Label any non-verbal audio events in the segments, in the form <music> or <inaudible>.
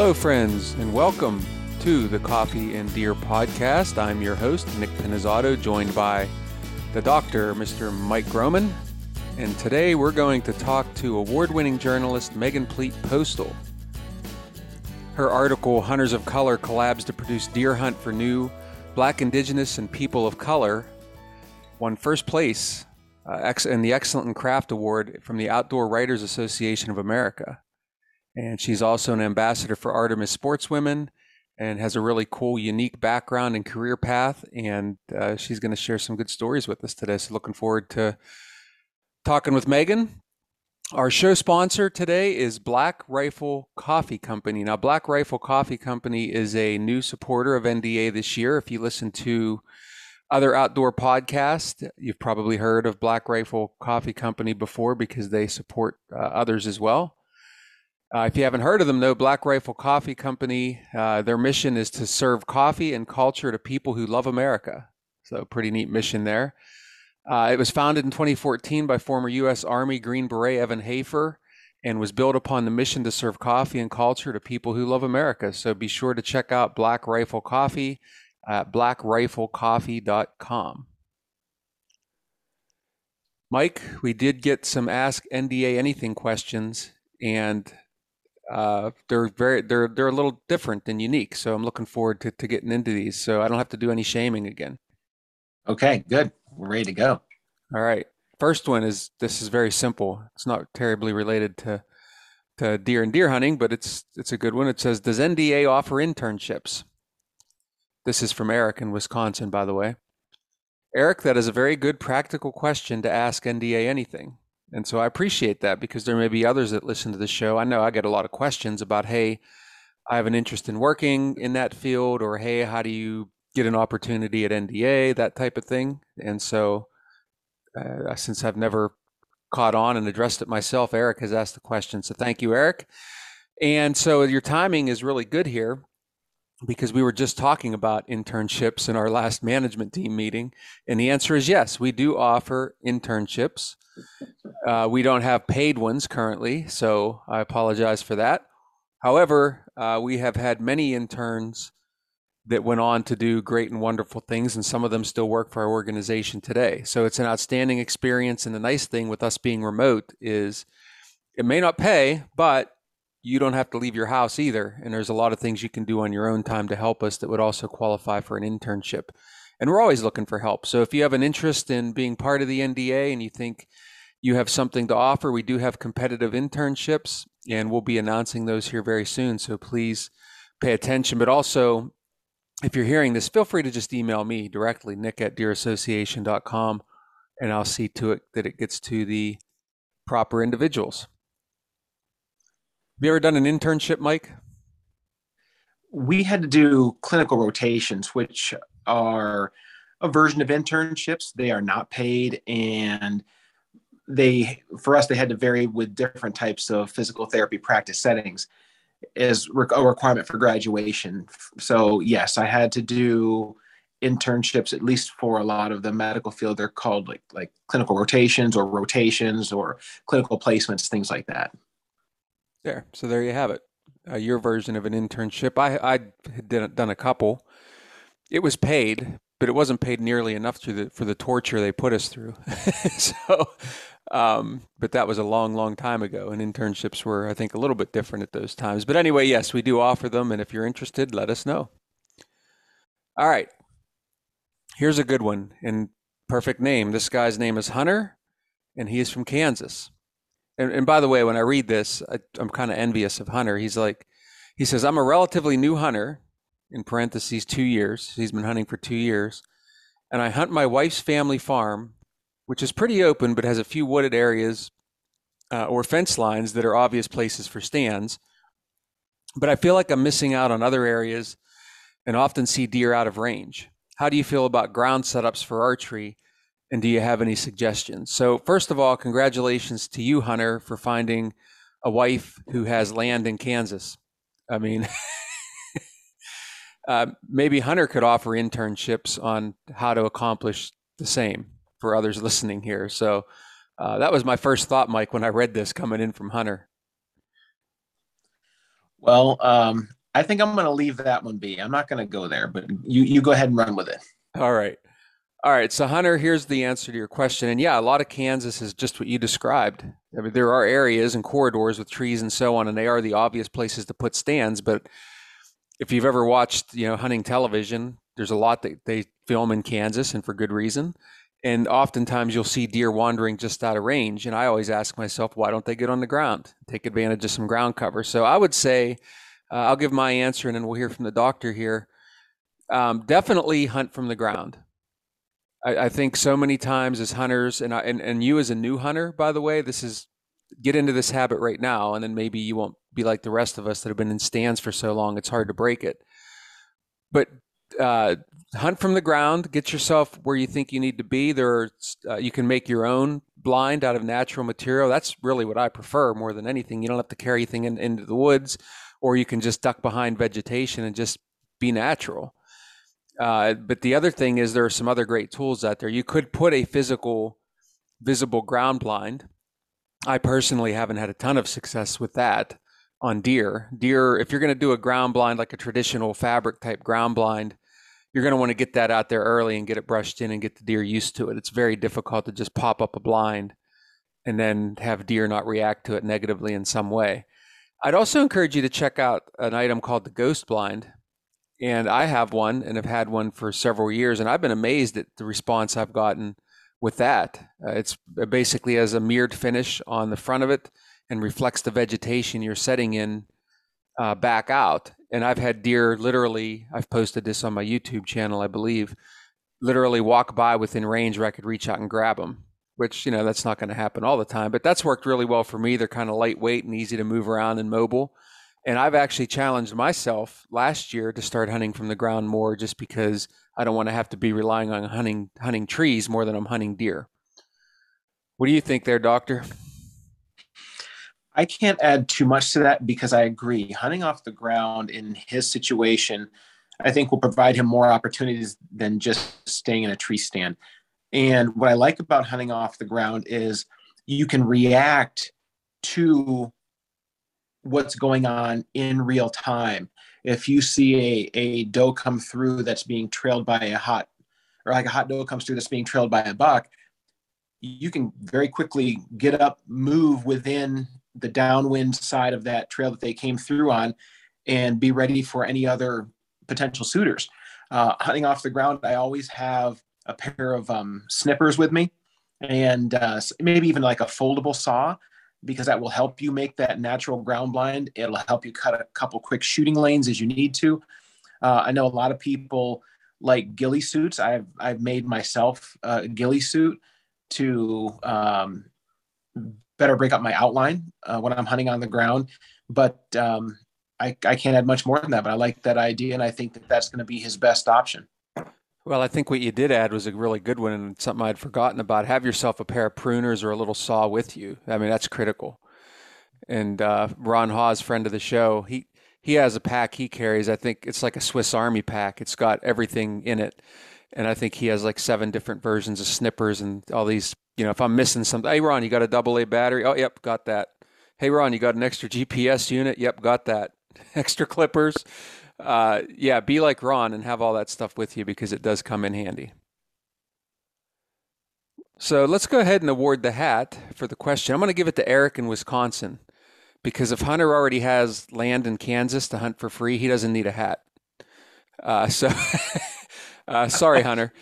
Hello, friends, and welcome to the Coffee and Deer podcast. I'm your host, Nick Pinizzotto, joined by the doctor, Mr. Mike Groman. And today we're going to talk to award winning journalist Megan Plete Postal. Her article, Hunters of Color Collabs to Produce Deer Hunt for New Black, Indigenous, and People of Color, won first place uh, in the Excellent in Craft Award from the Outdoor Writers Association of America. And she's also an ambassador for Artemis Sportswomen and has a really cool, unique background and career path. And uh, she's going to share some good stories with us today. So, looking forward to talking with Megan. Our show sponsor today is Black Rifle Coffee Company. Now, Black Rifle Coffee Company is a new supporter of NDA this year. If you listen to other outdoor podcasts, you've probably heard of Black Rifle Coffee Company before because they support uh, others as well. Uh, if you haven't heard of them, though, Black Rifle Coffee Company, uh, their mission is to serve coffee and culture to people who love America. So, pretty neat mission there. Uh, it was founded in 2014 by former U.S. Army Green Beret Evan Hafer and was built upon the mission to serve coffee and culture to people who love America. So, be sure to check out Black Rifle Coffee at blackriflecoffee.com. Mike, we did get some Ask NDA Anything questions, and uh, they're very they're they're a little different and unique. So I'm looking forward to, to getting into these. So I don't have to do any shaming again. Okay, good. We're ready to go. All right. First one is this is very simple. It's not terribly related to to deer and deer hunting, but it's it's a good one. It says, "Does NDA offer internships?" This is from Eric in Wisconsin, by the way. Eric, that is a very good practical question to ask NDA anything. And so I appreciate that because there may be others that listen to the show. I know I get a lot of questions about, hey, I have an interest in working in that field, or hey, how do you get an opportunity at NDA, that type of thing. And so, uh, since I've never caught on and addressed it myself, Eric has asked the question. So thank you, Eric. And so your timing is really good here because we were just talking about internships in our last management team meeting. And the answer is yes, we do offer internships. Uh, we don't have paid ones currently, so I apologize for that. However, uh, we have had many interns that went on to do great and wonderful things, and some of them still work for our organization today. So it's an outstanding experience. And the nice thing with us being remote is it may not pay, but you don't have to leave your house either. And there's a lot of things you can do on your own time to help us that would also qualify for an internship. And we're always looking for help. So if you have an interest in being part of the NDA and you think you have something to offer, we do have competitive internships and we'll be announcing those here very soon. So please pay attention. But also, if you're hearing this, feel free to just email me directly, nick at deerassociation.com, and I'll see to it that it gets to the proper individuals. Have you ever done an internship, Mike? We had to do clinical rotations, which are a version of internships. They are not paid and they for us they had to vary with different types of physical therapy practice settings as a requirement for graduation so yes i had to do internships at least for a lot of the medical field they're called like like clinical rotations or rotations or clinical placements things like that there so there you have it uh, your version of an internship i i had done a couple it was paid but it wasn't paid nearly enough the for the torture they put us through <laughs> so um, but that was a long, long time ago, and internships were, I think, a little bit different at those times. But anyway, yes, we do offer them, and if you're interested, let us know. All right, here's a good one, and perfect name. This guy's name is Hunter, and he is from Kansas. And, and by the way, when I read this, I, I'm kind of envious of Hunter. He's like, he says, I'm a relatively new hunter, in parentheses, two years. He's been hunting for two years. And I hunt my wife's family farm which is pretty open but has a few wooded areas uh, or fence lines that are obvious places for stands. But I feel like I'm missing out on other areas and often see deer out of range. How do you feel about ground setups for archery? And do you have any suggestions? So, first of all, congratulations to you, Hunter, for finding a wife who has land in Kansas. I mean, <laughs> uh, maybe Hunter could offer internships on how to accomplish the same for others listening here. So uh, that was my first thought, Mike, when I read this coming in from Hunter. Well, um, I think I'm going to leave that one be. I'm not going to go there, but you you go ahead and run with it. All right. All right. So Hunter, here's the answer to your question. And yeah, a lot of Kansas is just what you described. I mean, there are areas and corridors with trees and so on, and they are the obvious places to put stands. But if you've ever watched, you know, hunting television, there's a lot that they film in Kansas, and for good reason. And oftentimes you'll see deer wandering just out of range. And I always ask myself, why don't they get on the ground, take advantage of some ground cover? So I would say, uh, I'll give my answer, and then we'll hear from the doctor here. Um, definitely hunt from the ground. I, I, think so many times as hunters, and, I, and and you as a new hunter, by the way, this is get into this habit right now, and then maybe you won't be like the rest of us that have been in stands for so long. It's hard to break it. But uh, hunt from the ground. Get yourself where you think you need to be. There, uh, you can make your own blind out of natural material. That's really what I prefer more than anything. You don't have to carry anything in, into the woods, or you can just duck behind vegetation and just be natural. Uh, but the other thing is there are some other great tools out there. You could put a physical, visible ground blind. I personally haven't had a ton of success with that on deer. Deer, if you're going to do a ground blind like a traditional fabric type ground blind, you're going to want to get that out there early and get it brushed in and get the deer used to it. It's very difficult to just pop up a blind and then have deer not react to it negatively in some way. I'd also encourage you to check out an item called the ghost blind. And I have one and have had one for several years. And I've been amazed at the response I've gotten with that. Uh, it's basically has a mirrored finish on the front of it and reflects the vegetation you're setting in uh, back out and I've had deer literally, I've posted this on my YouTube channel, I believe, literally walk by within range where I could reach out and grab them, which, you know, that's not going to happen all the time, but that's worked really well for me. They're kind of lightweight and easy to move around and mobile. And I've actually challenged myself last year to start hunting from the ground more just because I don't want to have to be relying on hunting hunting trees more than I'm hunting deer. What do you think there, doctor? I can't add too much to that because I agree. Hunting off the ground in his situation, I think will provide him more opportunities than just staying in a tree stand. And what I like about hunting off the ground is you can react to what's going on in real time. If you see a, a doe come through that's being trailed by a hot, or like a hot doe comes through that's being trailed by a buck, you can very quickly get up, move within the downwind side of that trail that they came through on and be ready for any other potential suitors. Uh, hunting off the ground, I always have a pair of um, snippers with me and uh, maybe even like a foldable saw because that will help you make that natural ground blind. It'll help you cut a couple quick shooting lanes as you need to. Uh, I know a lot of people like ghillie suits. I've I've made myself a ghillie suit to um, better break up my outline uh, when I'm hunting on the ground. But um, I, I can't add much more than that. But I like that idea, and I think that that's going to be his best option. Well, I think what you did add was a really good one and something I'd forgotten about. Have yourself a pair of pruners or a little saw with you. I mean, that's critical. And uh, Ron Hawes, friend of the show, he he has a pack he carries. I think it's like a Swiss Army pack. It's got everything in it, and I think he has like seven different versions of snippers and all these you know, if I'm missing something, hey Ron, you got a double A battery? Oh, yep, got that. Hey Ron, you got an extra GPS unit? Yep, got that. <laughs> extra clippers. Uh, yeah, be like Ron and have all that stuff with you because it does come in handy. So let's go ahead and award the hat for the question. I'm going to give it to Eric in Wisconsin because if Hunter already has land in Kansas to hunt for free, he doesn't need a hat. Uh, so, <laughs> uh, sorry, Hunter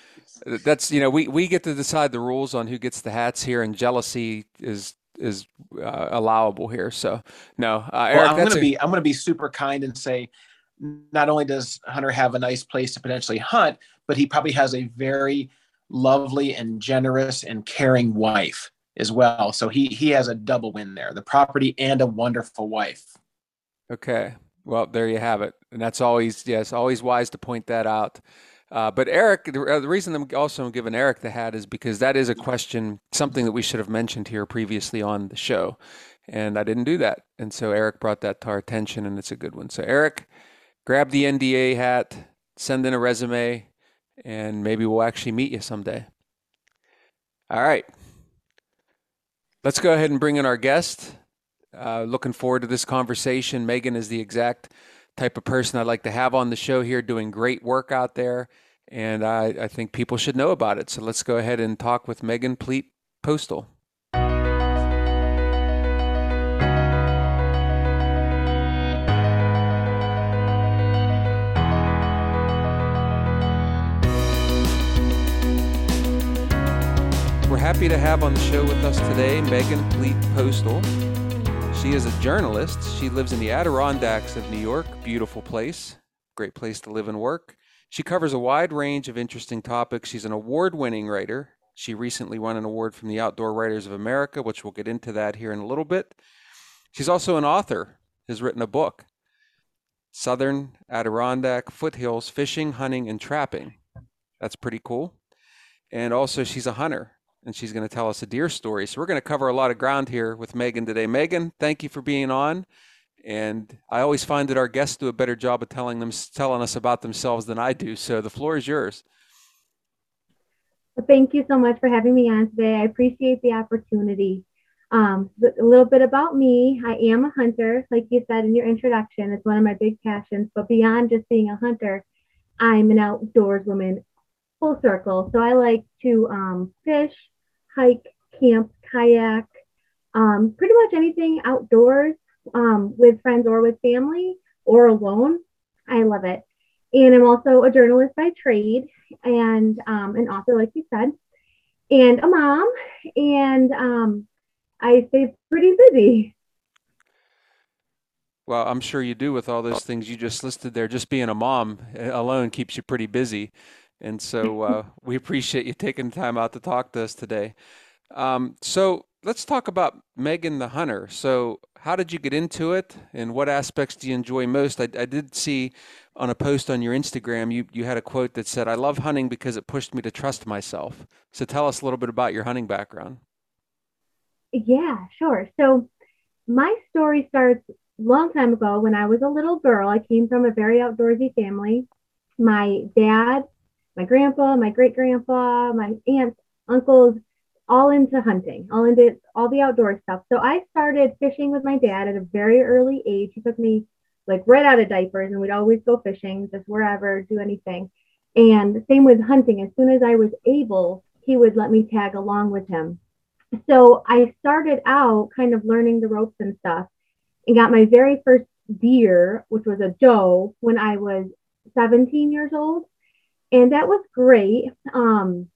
that's you know we we get to decide the rules on who gets the hats here, and jealousy is is uh, allowable here. So no, uh, Eric, well, I'm going to be I'm going to be super kind and say, not only does Hunter have a nice place to potentially hunt, but he probably has a very lovely and generous and caring wife as well. So he he has a double win there: the property and a wonderful wife. Okay, well there you have it, and that's always yes, always wise to point that out. Uh, but Eric, the, uh, the, reason I'm also giving Eric the hat is because that is a question, something that we should have mentioned here previously on the show. And I didn't do that. And so Eric brought that to our attention, and it's a good one. So, Eric, grab the NDA hat, send in a resume, and maybe we'll actually meet you someday. All right. Let's go ahead and bring in our guest. Uh, looking forward to this conversation. Megan is the exact type of person I'd like to have on the show here, doing great work out there. And I, I think people should know about it. So let's go ahead and talk with Megan Plete Postal. We're happy to have on the show with us today Megan Plete Postal. She is a journalist. She lives in the Adirondacks of New York. Beautiful place. Great place to live and work. She covers a wide range of interesting topics. She's an award winning writer. She recently won an award from the Outdoor Writers of America, which we'll get into that here in a little bit. She's also an author, has written a book Southern Adirondack Foothills Fishing, Hunting, and Trapping. That's pretty cool. And also, she's a hunter and she's going to tell us a deer story. So we're going to cover a lot of ground here with Megan today. Megan, thank you for being on. And I always find that our guests do a better job of telling them telling us about themselves than I do. So the floor is yours. Thank you so much for having me on today. I appreciate the opportunity. Um, a little bit about me. I am a hunter, like you said in your introduction. It's one of my big passions. But beyond just being a hunter, I'm an outdoors woman full circle. So I like to um, fish, hike, camp, kayak, um, pretty much anything outdoors um, with friends or with family or alone. I love it. And I'm also a journalist by trade and um, an author, like you said, and a mom. And um, I stay pretty busy. Well, I'm sure you do with all those things you just listed there. Just being a mom eh, alone keeps you pretty busy. And so uh, <laughs> we appreciate you taking the time out to talk to us today. Um, so let's talk about Megan the Hunter. So, how did you get into it, and what aspects do you enjoy most? I, I did see on a post on your Instagram you you had a quote that said, "I love hunting because it pushed me to trust myself." So, tell us a little bit about your hunting background. Yeah, sure. So, my story starts a long time ago when I was a little girl. I came from a very outdoorsy family. My dad my grandpa, my great grandpa, my aunts, uncles, all into hunting, all into all the outdoor stuff. So I started fishing with my dad at a very early age. He took me like right out of diapers and we'd always go fishing, just wherever, do anything. And same with hunting. As soon as I was able, he would let me tag along with him. So I started out kind of learning the ropes and stuff and got my very first deer, which was a doe, when I was 17 years old and that was great. Um,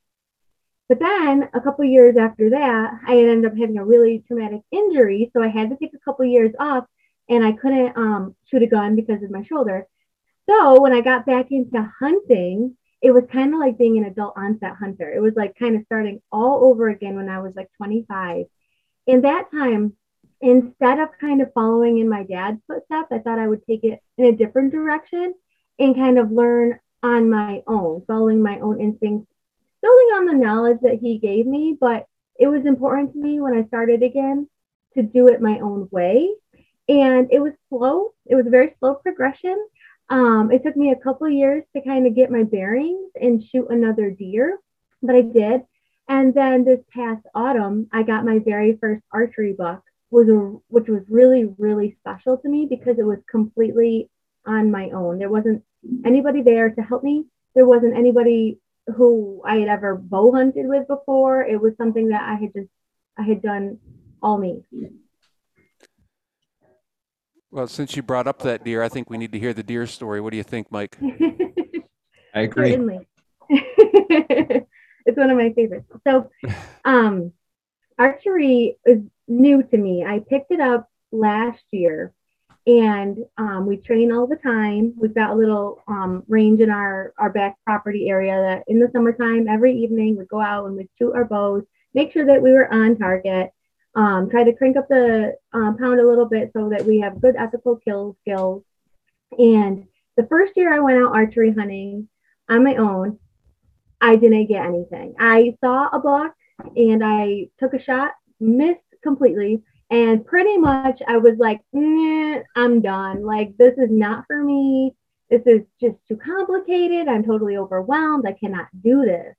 but then a couple years after that, I ended up having a really traumatic injury, so I had to take a couple years off, and I couldn't um, shoot a gun because of my shoulder. So when I got back into hunting, it was kind of like being an adult onset hunter. It was like kind of starting all over again when I was like 25. In that time, instead of kind of following in my dad's footsteps, I thought I would take it in a different direction and kind of learn on my own, following my own instincts, building on the knowledge that he gave me. But it was important to me when I started again to do it my own way. And it was slow, it was a very slow progression. Um, it took me a couple years to kind of get my bearings and shoot another deer, but I did. And then this past autumn, I got my very first archery a, which was really, really special to me because it was completely on my own. There wasn't anybody there to help me. There wasn't anybody who I had ever bow hunted with before. It was something that I had just I had done all me. Well, since you brought up that deer, I think we need to hear the deer story. What do you think, Mike? <laughs> I agree. Certainly. <laughs> it's one of my favorites. So, <laughs> um, archery is new to me. I picked it up last year and um, we train all the time. We've got a little um, range in our our back property area that in the summertime every evening we go out and we shoot our bows, make sure that we were on target, um, try to crank up the um, pound a little bit so that we have good ethical kill skills. And the first year I went out archery hunting on my own, I didn't get anything. I saw a buck and I took a shot, missed completely and pretty much I was like, I'm done. Like, this is not for me. This is just too complicated. I'm totally overwhelmed. I cannot do this.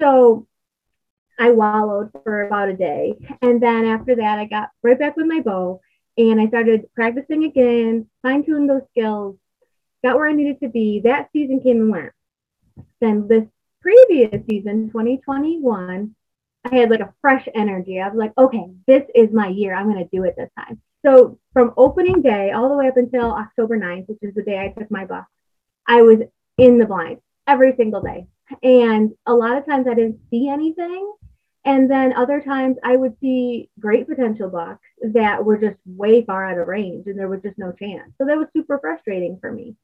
So I wallowed for about a day. And then after that, I got right back with my bow And I started practicing again, fine tuned those skills, got where I needed to be. That season came and went. Then this previous season, 2021, I had like a fresh energy. I was like, okay, this is my year. I'm going to do it this time. So from opening day all the way up until October 9th, which is the day I took my bus, I was in the blind every single day. And a lot of times I didn't see anything. And then other times I would see great potential bucks that were just way far out of range and there was just no chance. So that was super frustrating for me.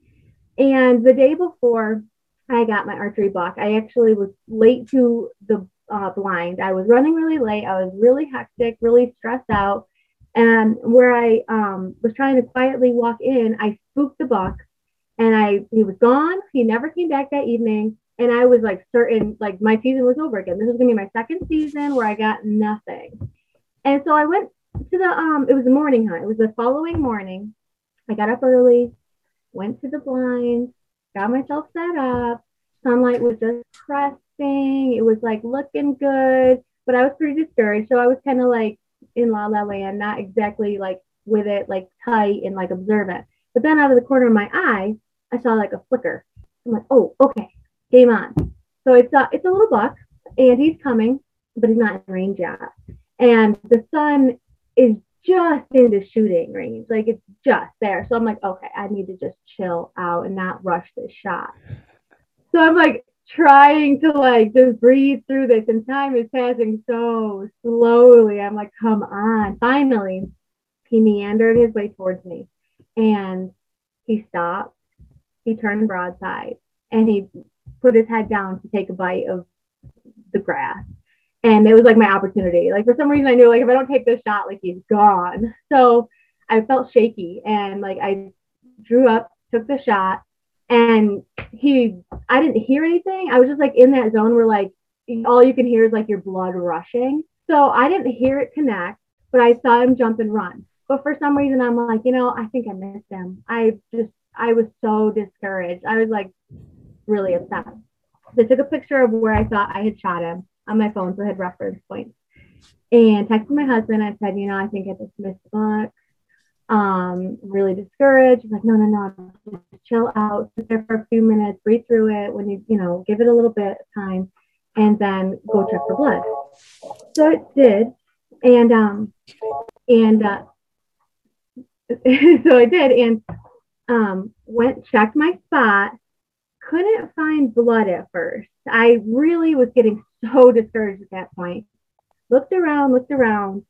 And the day before I got my archery buck, I actually was late to the uh, blind. I was running really late. I was really hectic, really stressed out. And where I um, was trying to quietly walk in, I spooked the buck and I he was gone. He never came back that evening. And I was like certain like my season was over again. This was gonna be my second season where I got nothing. And so I went to the um it was the morning hunt. It was the following morning. I got up early, went to the blind, got myself set up. Sunlight was just pressing. It was like looking good, but I was pretty discouraged. So I was kind of like in la la land, not exactly like with it like tight and like observant. But then out of the corner of my eye, I saw like a flicker. I'm like, oh, okay, game on. So it's a it's a little buck, and he's coming, but he's not in range yet. And the sun is just into shooting range, like it's just there. So I'm like, okay, I need to just chill out and not rush this shot. So I'm like trying to like just breathe through this, and time is passing so slowly. I'm like, come on. Finally, he meandered his way towards me, and he stopped. He turned broadside, and he put his head down to take a bite of the grass. And it was like my opportunity. Like for some reason, I knew like if I don't take this shot, like he's gone. So I felt shaky, and like I drew up, took the shot, and he i didn't hear anything. I was just like in that zone where like all you can hear is like your blood rushing. So i didn't hear it connect but i saw him jump and run. But for some reason i'm like you know i think i missed him. I just i was so discouraged. I was like really upset. So i took a picture of where i thought i had shot him on my phone so i had reference points. And texted my husband. I said you know i think i just missed the buck um, really discouraged. Like, no, no, no, just chill out, sit there for a few minutes, breathe through it. When you, you know, give it a little bit of time, and then go check for blood. So it did, and um, and uh, <laughs> so I did, and um, went checked my spot. Couldn't find blood at first. I really was getting <laughs> so discouraged at that point. Looked around, looked around,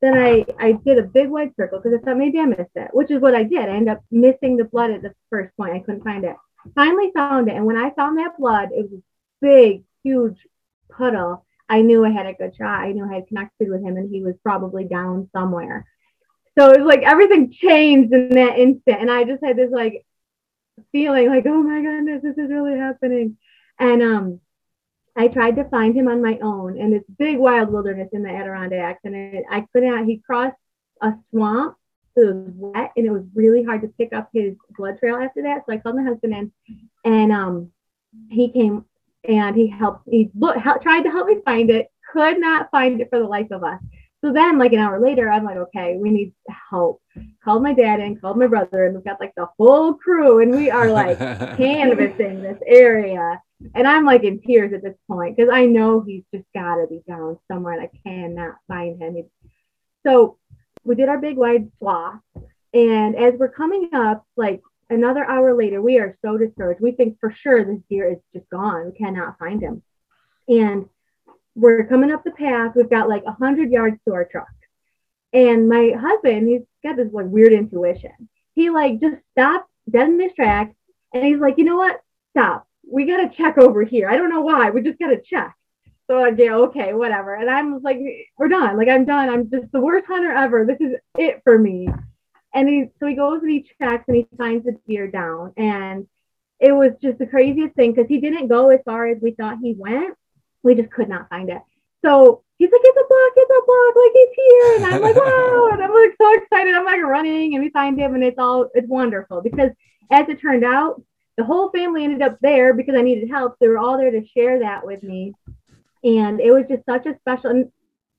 then I, I did a big white circle because I thought maybe I missed it, which is what I did. I ended up missing the blood at the first point. I couldn't find it. Finally found it. And when I found that blood, it was a big, huge puddle. I knew I had a good shot. I knew I had connected with him and he was probably down somewhere. So it was like everything changed in that instant. And I just had this like feeling like, oh my goodness, this is really happening. And um I tried to find him on my own, and this big wild wilderness in the Adirondacks, and it, I couldn't. He crossed a swamp, so it was wet, and it was really hard to pick up his blood trail after that. So I called my husband in, and um, he came and he helped. He look, help, tried to help me find it. Could not find it for the life of us. So then, like an hour later, I'm like, okay, we need help. Called my dad and called my brother, and we've got like the whole crew, and we are like <laughs> canvassing this area and I'm like in tears at this point because I know he's just got to be down somewhere and I cannot find him. So we did our big wide swath. And as we're coming up, like another hour later, we are so discouraged. We think for sure this deer is just gone. We cannot find him. And we're coming up the path. We've got like 100 yards to our truck. And my husband, he's got this like weird intuition. He like just stopped dead in his tracks and he's like, you know what? Stop we got to check over here. I don't know why. We just got to check. So I go, okay, whatever. And I'm like, we're done. Like I'm done. I'm just the worst hunter ever. This is it for me. And he, so he goes and he checks and he finds the deer down. And it was just the craziest thing because he didn't go as far as we thought he went. We just could not find it. So he's like, it's a buck, it's a buck, like he's here. And I'm like, wow. And I'm like so excited. I'm like running and we find him and it's all, it's wonderful because as it turned out, the whole family ended up there because I needed help. They were all there to share that with me. And it was just such a special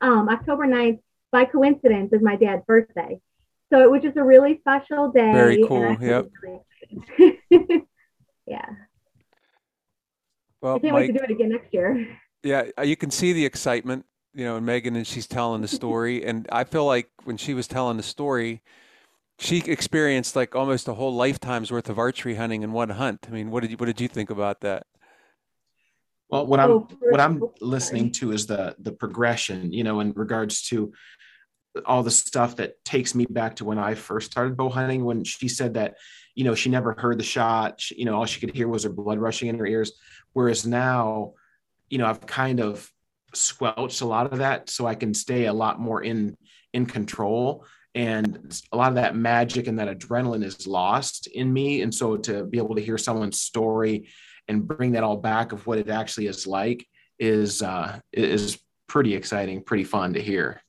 um, October 9th, by coincidence, is my dad's birthday. So it was just a really special day. Very cool. Yep. Really <laughs> yeah. Well, I can't Mike, wait to do it again next year. Yeah, uh, you can see the excitement, you know, in Megan and she's telling the <laughs> story. And I feel like when she was telling the story, she experienced like almost a whole lifetime's worth of archery hunting in one hunt. I mean, what did you what did you think about that? Well, what I'm Oh, what I'm listening to is the the progression, you know, in regards to all the stuff that takes me back to when I first started bow hunting. When she said that, you know, she never heard the shot, she, you know, all she could hear was her blood rushing in her ears. Whereas now, you know, I've kind of squelched a lot of that, so I can stay a lot more in in control. And a lot of that magic and that adrenaline is lost in me. And so to be able to hear someone's story and bring that all back of what it actually is like is uh, is pretty exciting, pretty fun to hear.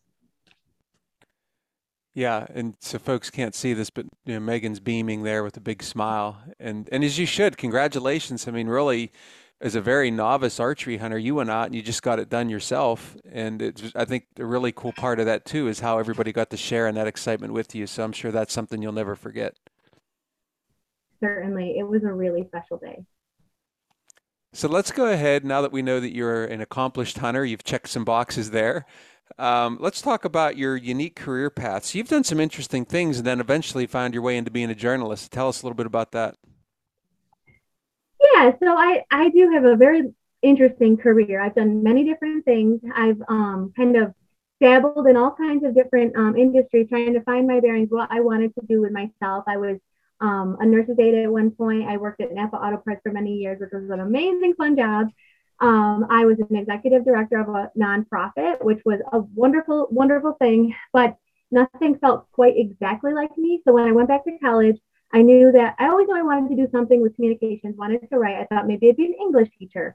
Yeah, and so folks can't see this, but you know, Megan's beaming there with a big smile, and and as you should, congratulations. I mean, really, as a very novice archery hunter, you went out and you just got it done yourself, and it's I think the really cool part of that too is how everybody got to share in that excitement with you. So I'm sure that's something you'll never forget. Certainly, it was a really special day. So let's go ahead now that we know that you're an accomplished hunter, you've checked some boxes there. Um, let's talk about your unique career path. So you've done some interesting things and then eventually found your way into being a journalist. Tell us a little bit about that. Yeah, so I I do have a very interesting career. I've done many different things. I've um kind of dabbled in all kinds of different um, industries, trying to find my bearings, what I wanted to do with myself. I was um, a nurse's aide at one point. I worked at Napa Auto Parts for many years, which was an amazing, fun job. Um, I was an executive director of a nonprofit, which was a wonderful, wonderful thing, but nothing felt quite exactly like me. So when I went back to college, I knew that I always knew I wanted to do something with communications, wanted to write. I thought maybe I'd be an English teacher.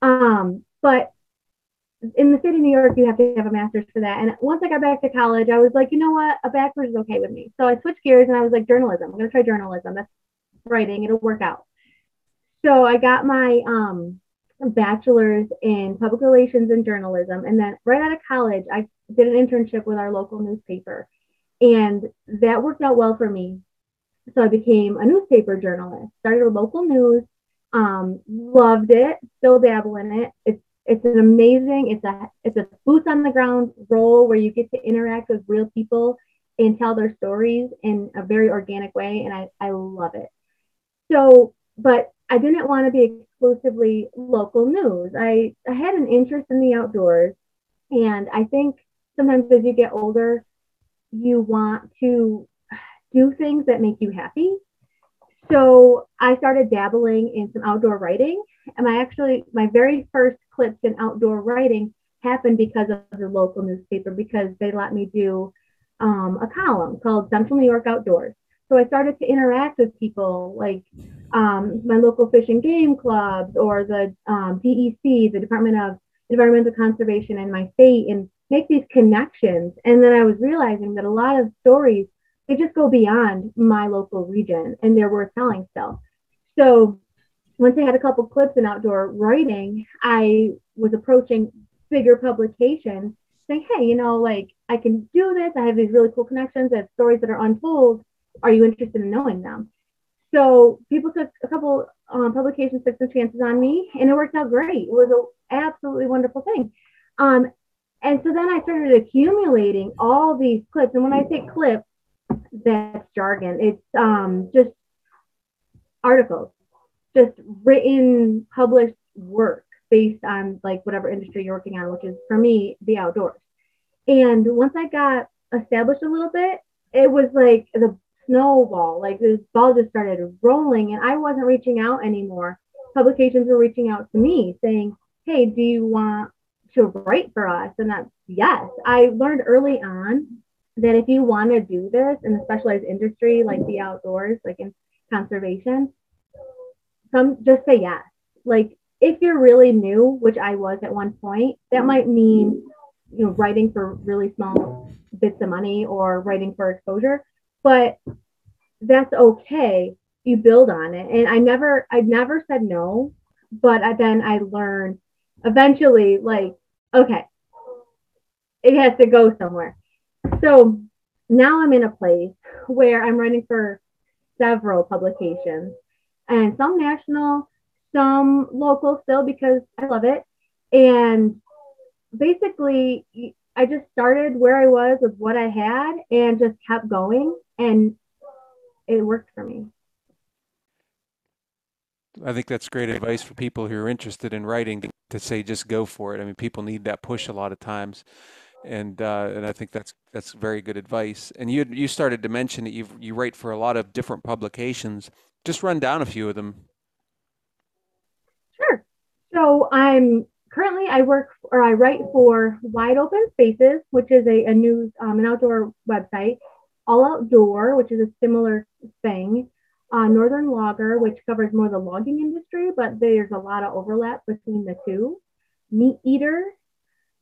Um, but in the state of New York, you have to have a master's for that. And once I got back to college, I was like, you know what? A bachelor's is okay with me. So I switched gears and I was like, journalism. I'm going to try journalism. That's writing. It'll work out. So I got my um, bachelor's in public relations and journalism. And then right out of college, I did an internship with our local newspaper. And that worked out well for me. So I became a newspaper journalist, started local news, um, loved it, still dabble in it. It's it's an amazing, it's a it's a boots on the ground role where you get to interact with real people and tell their stories in a very organic way. And I, I love it. So, but I didn't want to be exclusively local news. I, I had an interest in the outdoors. And I think sometimes as you get older, you want to do things that make you happy. So I started dabbling in some outdoor writing. And I actually, my very first clips in outdoor writing happened because of the local newspaper, because they let me do um, a column called Central New York Outdoors. So I started to interact with people like um, my local fish and game clubs or the um, DEC, the Department of Environmental Conservation in my state, and make these connections. And then I was realizing that a lot of stories they just go beyond my local region and they're worth telling still. So once I had a couple clips in outdoor writing, I was approaching bigger publications saying, hey, you know, like I can do this. I have these really cool connections. I have stories that are untold. Are you interested in knowing them? So people took a couple um, publications, took some chances on me, and it worked out great. It was an absolutely wonderful thing. Um, and so then I started accumulating all these clips. And when I say clips, that's jargon. It's um, just articles, just written, published work based on like whatever industry you're working on, which is for me the outdoors. And once I got established a little bit, it was like the snowball. Like this ball just started rolling, and I wasn't reaching out anymore. Publications were reaching out to me saying, "Hey, do you want to write for us?" And that's yes. I learned early on that if you want to do this in a specialized industry like the outdoors, like in conservation, some just say yes. Like if you're really new, which I was at one point, that might mean you know writing for really small bits of money or writing for exposure, but that's okay. You build on it, and I never, I never said no, but I, then I learned eventually, like okay, it has to go somewhere. So now I'm in a place where I'm writing for several publications and some national, some local still because I love it. And basically, I just started where I was with what I had and just kept going, and it worked for me. I think that's great advice for people who are interested in writing to say just go for it. I mean, people need that push a lot of times, and uh, and I think that's that's very good advice. And you you started to mention that you you write for a lot of different publications. Just run down a few of them. Sure. So I'm currently I work or I write for Wide Open Spaces, which is a, a news um, an outdoor website. All Outdoor, which is a similar thing. Uh, Northern Logger, which covers more the logging industry, but there's a lot of overlap between the two. Meat Eater,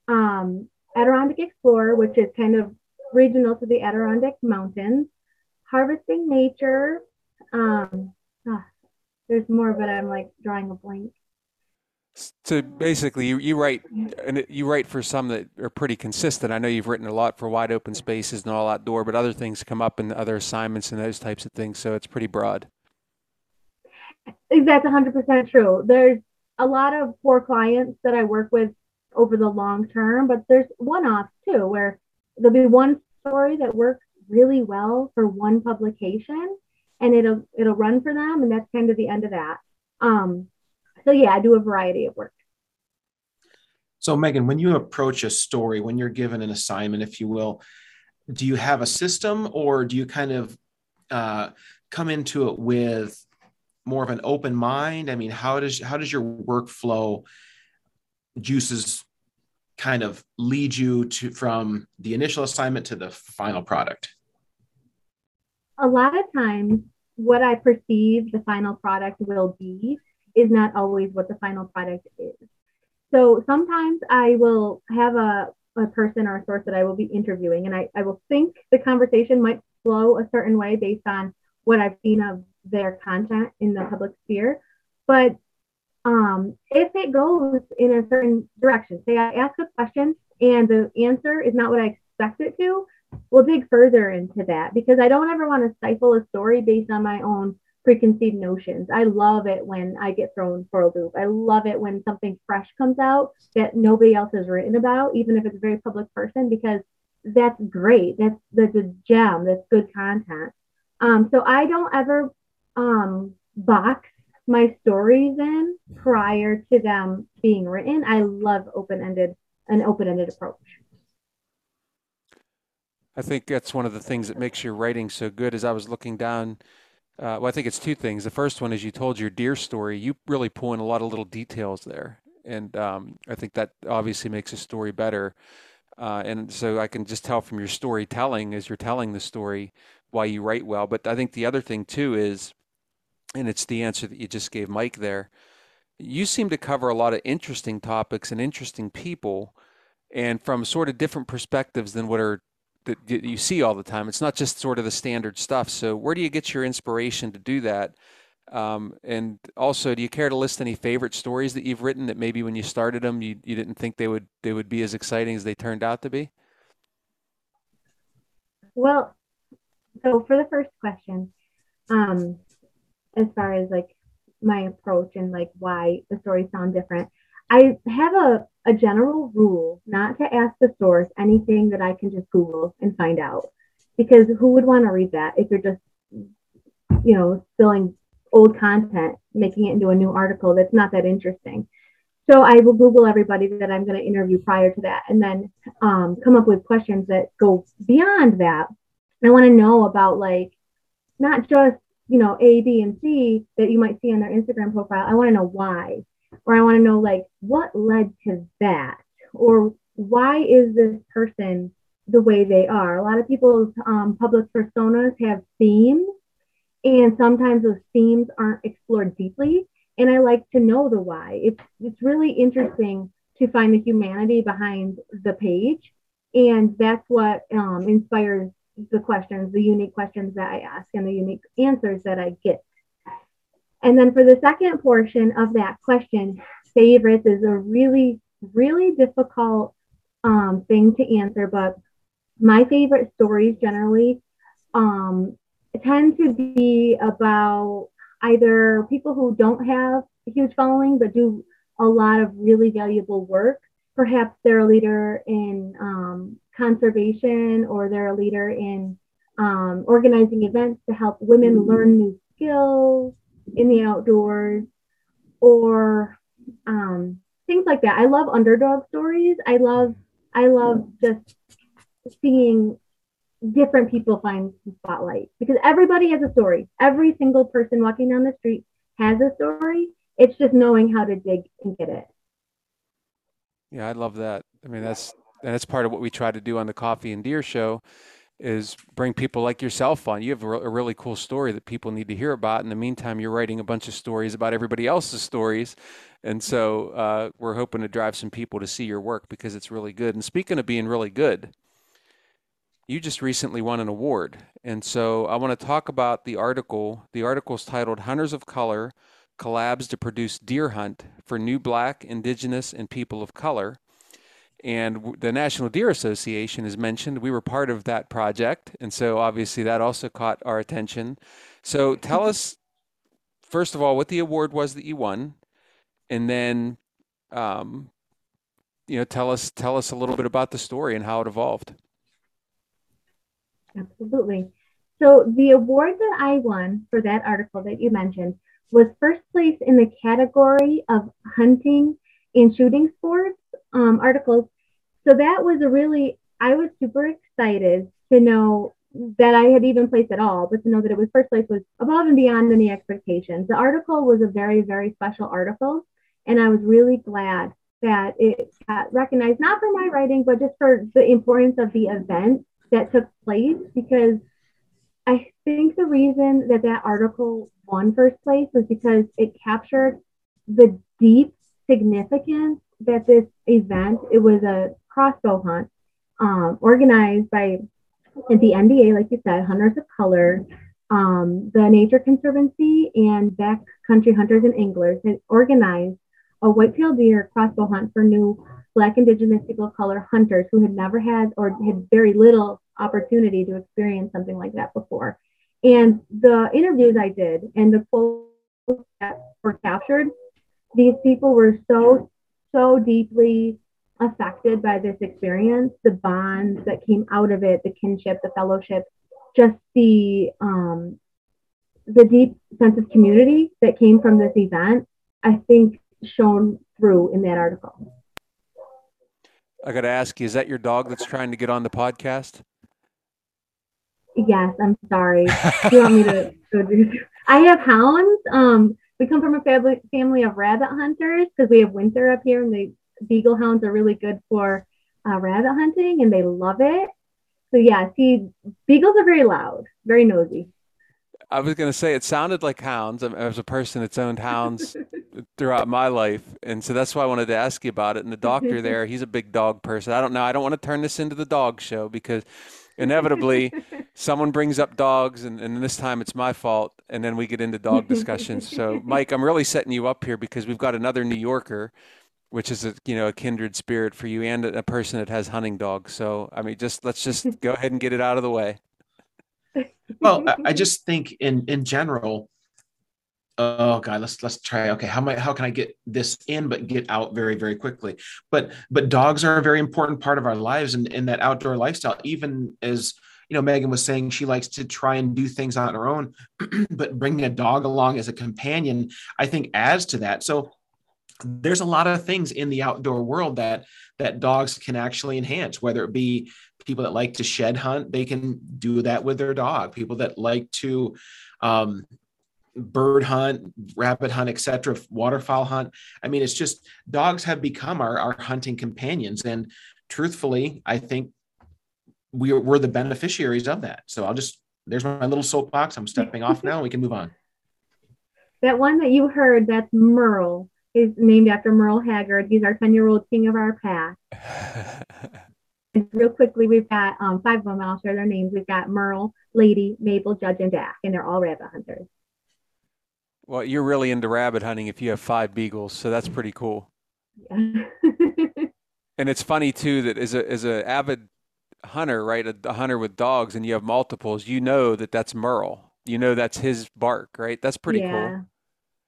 um, Adirondack Explorer, which is kind of regional to the Adirondack Mountains. Harvesting Nature. Um, ah, there's more, but I'm like drawing a blank. So basically, you, you write and you write for some that are pretty consistent. I know you've written a lot for wide open spaces and all outdoor, but other things come up in other assignments and those types of things. So it's pretty broad. That's 100% true. There's a lot of poor clients that I work with over the long term, but there's one offs too, where there'll be one story that works really well for one publication and it'll it'll run for them and that's kind of the end of that. Um, so yeah, I do a variety of work. So Megan, when you approach a story, when you're given an assignment, if you will, do you have a system or do you kind of uh, come into it with more of an open mind? I mean, how does how does your workflow juices kind of lead you to from the initial assignment to the final product? A lot of times, what I perceive the final product will be is not always what the final product is. So sometimes I will have a, a person or a source that I will be interviewing, and I, I will think the conversation might flow a certain way based on what I've seen of their content in the public sphere. But um, if it goes in a certain direction, say I ask a question and the answer is not what I expect it to, we'll dig further into that because I don't ever want to stifle a story based on my own preconceived notions. I love it when I get thrown for a loop. I love it when something fresh comes out that nobody else has written about, even if it's a very public person, because that's great. That's that's a gem. That's good content. Um, so I don't ever um, box my stories in prior to them being written. I love open-ended an open-ended approach. I think that's one of the things that makes your writing so good. As I was looking down uh, well, I think it's two things. The first one is you told your deer story. You really pull in a lot of little details there, and um, I think that obviously makes a story better. Uh, and so I can just tell from your storytelling as you're telling the story why you write well. But I think the other thing too is, and it's the answer that you just gave Mike there. You seem to cover a lot of interesting topics and interesting people, and from sort of different perspectives than what are that you see all the time. It's not just sort of the standard stuff. So where do you get your inspiration to do that? Um, and also, do you care to list any favorite stories that you've written that maybe when you started them you, you didn't think they would they would be as exciting as they turned out to be? Well, so for the first question, um, as far as like my approach and like why the stories sound different, I have a, a general rule not to ask the source anything that I can just Google and find out. Because who would want to read that if you're just, you know, spilling old content, making it into a new article that's not that interesting. So I will Google everybody that I'm going to interview prior to that and then um, come up with questions that go beyond that. I want to know about like not just, you know, A, B, and C that you might see on their Instagram profile. I want to know why or I want to know like what led to that or why is this person the way they are. A lot of people's um, public personas have themes, and sometimes those themes aren't explored deeply. And I like to know the why. It's it's really interesting to find the humanity behind the page, and that's what um, inspires the questions, the unique questions that I ask, and the unique answers that I get. And then for the second portion of that question, favorites is a really, really difficult um, thing to answer, but my favorite stories generally um, tend to be about either people who don't have a huge following but do a lot of really valuable work. Perhaps they're a leader in um, conservation or they're a leader in um, organizing events to help women learn new skills in the outdoors or um, things like that. I love underdog stories. I love I love just seeing different people find the spotlight because everybody has a story. Every single person walking down the street has a story. It's just knowing how to dig and get it. Yeah, I love that. I mean, that's that's part of what we try to do on the Coffee and Deer Show is bring people like yourself on. You have a, a really cool story that people need to hear about. In the meantime, you're writing a bunch of stories about everybody else's stories, and so uh, we're hoping to drive some people to see your work because it's really good. And speaking of being really good, you just recently won an award, and so I want to talk about the article. The article is titled "Hunters of Color." collabs to produce deer hunt for new black, indigenous, and people of color. And the National Deer Association is mentioned. We were part of that project. And so obviously that also caught our attention. So tell us, first of all, what the award was that you won. And then, um, you know, tell us tell us a little bit about the story and how it evolved. Absolutely. So the award that I won for that article that you mentioned was first place in the category of hunting and shooting sports um, articles. So that was a really, I was super excited to know that I had even placed at all, but to know that it was first place was above and beyond any expectations. The article was a very, very special article, and I was really glad that it got recognized, not for my writing, but just for the importance of the event that took place, because I think the reason that that article won first place was because it captured the deep significance that this event, it was a crossbow hunt um, organized by the NDA, like you said, Hunters of Color, um, the Nature Conservancy, and Backcountry Hunters and Anglers had organized a white-tailed deer crossbow hunt for new Black, Indigenous, people of color hunters who had never had or had very little opportunity to experience something like that before. And the interviews I did and the quotes that were captured, these people were so, so deeply affected by this experience, the bonds that came out of it, the kinship, the fellowship, just the um, the deep sense of community that came from this event, I think shone through in that article. I got to ask you, is that your dog that's trying to get on the podcast? Yes, I'm sorry. You want me to go do? I have hounds. Um, we come from a family family of rabbit hunters because we have winter up here, and the beagle hounds are really good for uh, rabbit hunting, and they love it. So yeah, see, beagles are very loud, very nosy. I was going to say it sounded like hounds. As a person that's owned hounds <laughs> throughout my life, and so that's why I wanted to ask you about it. And the doctor <laughs> there, he's a big dog person. I don't know. I don't want to turn this into the dog show because inevitably <laughs> someone brings up dogs and, and this time it's my fault and then we get into dog discussions. So mike i'm really setting you up here because we've got another new yorker which is a you know a kindred spirit for you and a person that has hunting dogs. So i mean just let's just go ahead and get it out of the way. Well <laughs> i just think in in general oh god let's let's try. Okay how am how can i get this in but get out very very quickly? But but dogs are a very important part of our lives and in that outdoor lifestyle even as you know megan was saying she likes to try and do things on her own <clears throat> but bringing a dog along as a companion i think adds to that. So there's a lot of things in the outdoor world that that dogs can actually enhance whether it be people that like to shed hunt they can do that with their dog. People that like to um, bird hunt, rabbit hunt, etc., waterfowl hunt. I mean, it's just dogs have become our, our hunting companions. And truthfully, I think we are, we're the beneficiaries of that. So I'll just, there's my little soapbox. I'm stepping off now. We can move on. That one that you heard, that's Merle, is named after Merle Haggard. He's our 10 year old king of our path. <laughs> real quickly, we've got um, five of them. I'll share their names. We've got Merle, Lady, Mabel, Judge, and Dak, and they're all rabbit hunters. Well, you're really into rabbit hunting if you have five beagles, so that's pretty cool. Yeah. <laughs> and it's funny too that as a as a avid hunter, right? A, a hunter with dogs, and you have multiples. You know that that's Merle. You know that's his bark, right? That's pretty yeah.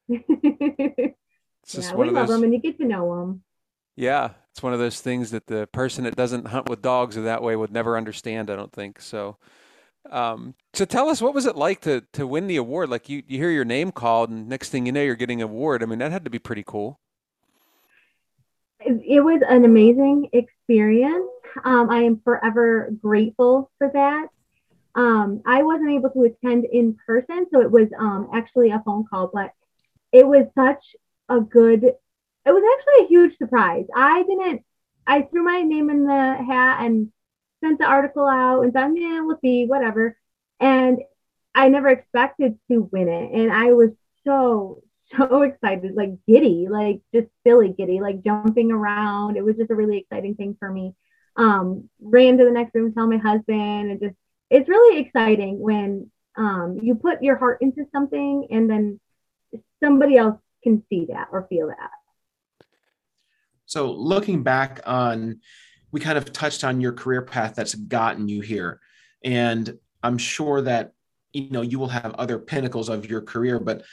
cool. <laughs> It's just yeah, we love those. them and you get to know them. Yeah, it's one of those things that the person that doesn't hunt with dogs or that way would never understand, I don't think. So, um, so tell us, what was it like to to win the award? Like you, you hear your name called, and next thing you know, you're getting an award. I mean, that had to be pretty cool. It, was an amazing experience. Um, I am forever grateful for that. Um, I wasn't able to attend in person, so it was um, actually a phone call, but it was such a good, it was actually a huge surprise. I didn't, I threw my name in the hat and sent the article out and thought, yeah, we'll see, whatever. And I never expected to win it. And I was so, so <laughs> excited, like giddy, like just silly giddy, like jumping around. It was just a really exciting thing for me. Um, ran to the next room, tell my husband, and just it's really exciting when um, you put your heart into something and then somebody else can see that or feel that. So looking back on, we kind of touched on your career path that's gotten you here, and I'm sure that you know you will have other pinnacles of your career, but